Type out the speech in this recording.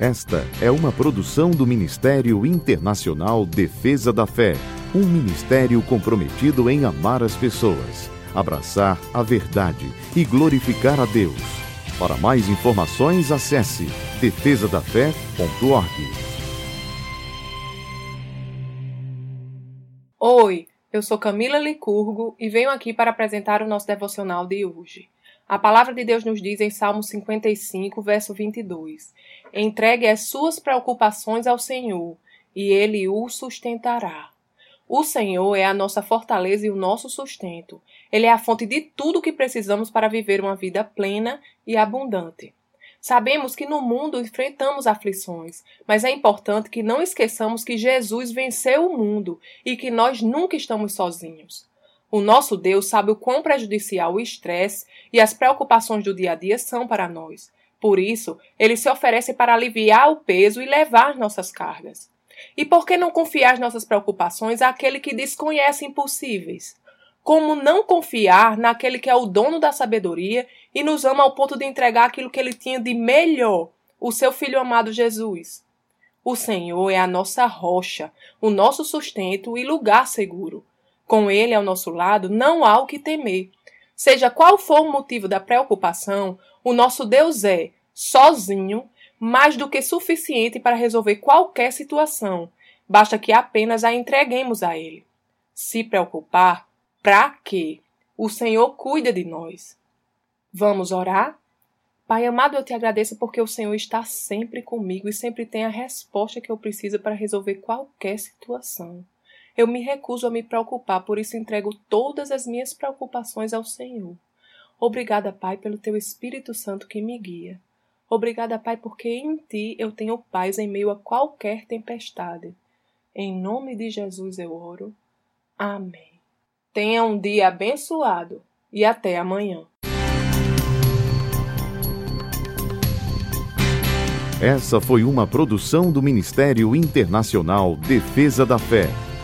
Esta é uma produção do Ministério Internacional Defesa da Fé, um ministério comprometido em amar as pessoas, abraçar a verdade e glorificar a Deus. Para mais informações, acesse defesadafé.org. Oi, eu sou Camila Licurgo e venho aqui para apresentar o nosso devocional de hoje. A palavra de Deus nos diz em Salmo 55, verso 22: Entregue as suas preocupações ao Senhor, e ele o sustentará. O Senhor é a nossa fortaleza e o nosso sustento. Ele é a fonte de tudo o que precisamos para viver uma vida plena e abundante. Sabemos que no mundo enfrentamos aflições, mas é importante que não esqueçamos que Jesus venceu o mundo e que nós nunca estamos sozinhos. O nosso Deus sabe o quão prejudicial o estresse e as preocupações do dia a dia são para nós. Por isso, ele se oferece para aliviar o peso e levar nossas cargas. E por que não confiar as nossas preocupações àquele que desconhece impossíveis? Como não confiar naquele que é o dono da sabedoria e nos ama ao ponto de entregar aquilo que ele tinha de melhor, o seu filho amado Jesus? O Senhor é a nossa rocha, o nosso sustento e lugar seguro. Com Ele ao nosso lado, não há o que temer. Seja qual for o motivo da preocupação, o nosso Deus é, sozinho, mais do que suficiente para resolver qualquer situação. Basta que apenas a entreguemos a Ele. Se preocupar, para quê? O Senhor cuida de nós. Vamos orar? Pai amado, eu te agradeço porque o Senhor está sempre comigo e sempre tem a resposta que eu preciso para resolver qualquer situação. Eu me recuso a me preocupar, por isso entrego todas as minhas preocupações ao Senhor. Obrigada, Pai, pelo teu Espírito Santo que me guia. Obrigada, Pai, porque em ti eu tenho paz em meio a qualquer tempestade. Em nome de Jesus eu oro. Amém. Tenha um dia abençoado e até amanhã. Essa foi uma produção do Ministério Internacional Defesa da Fé